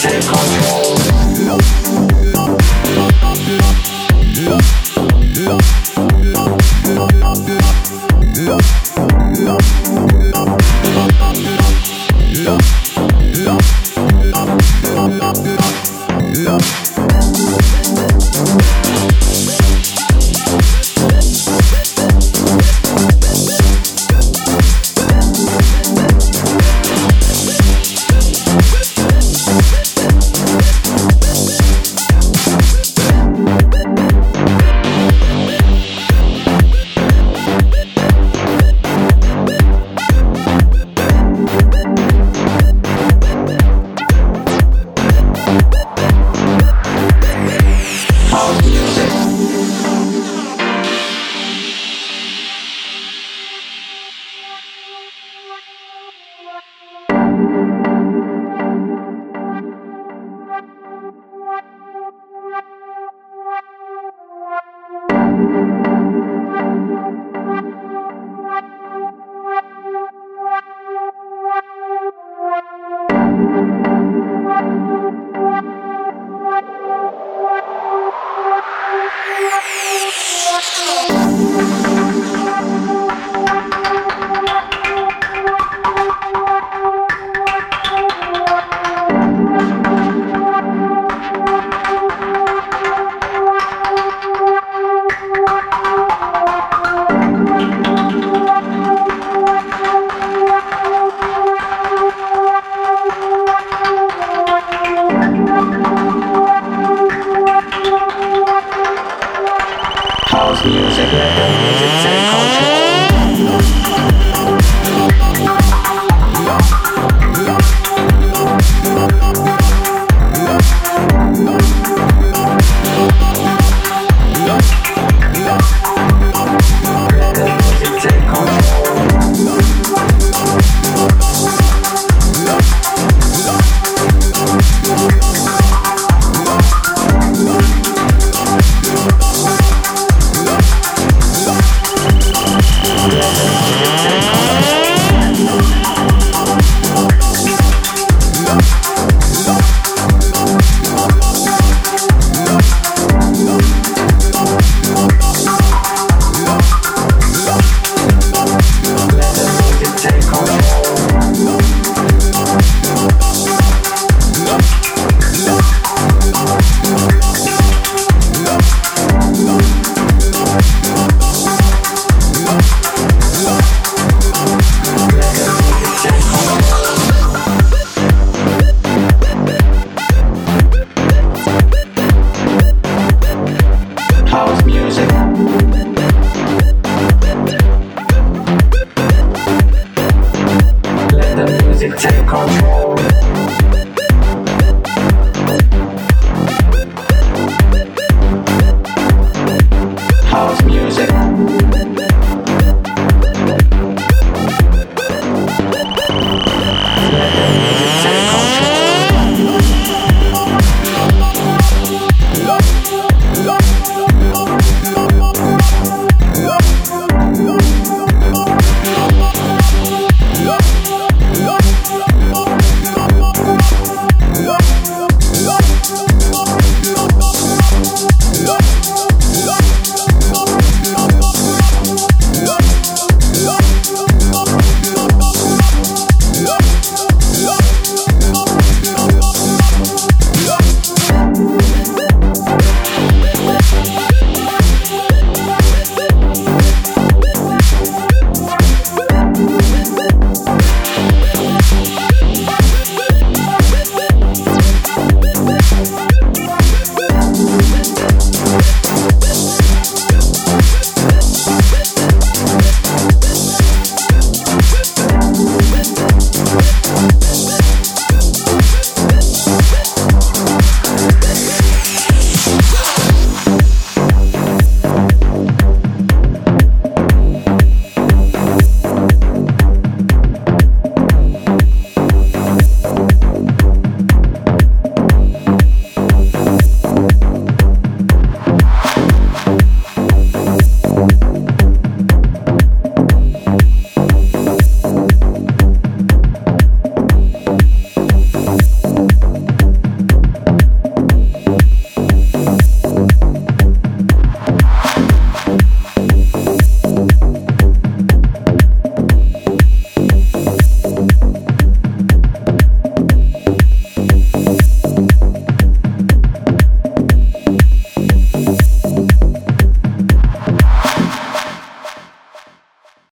Take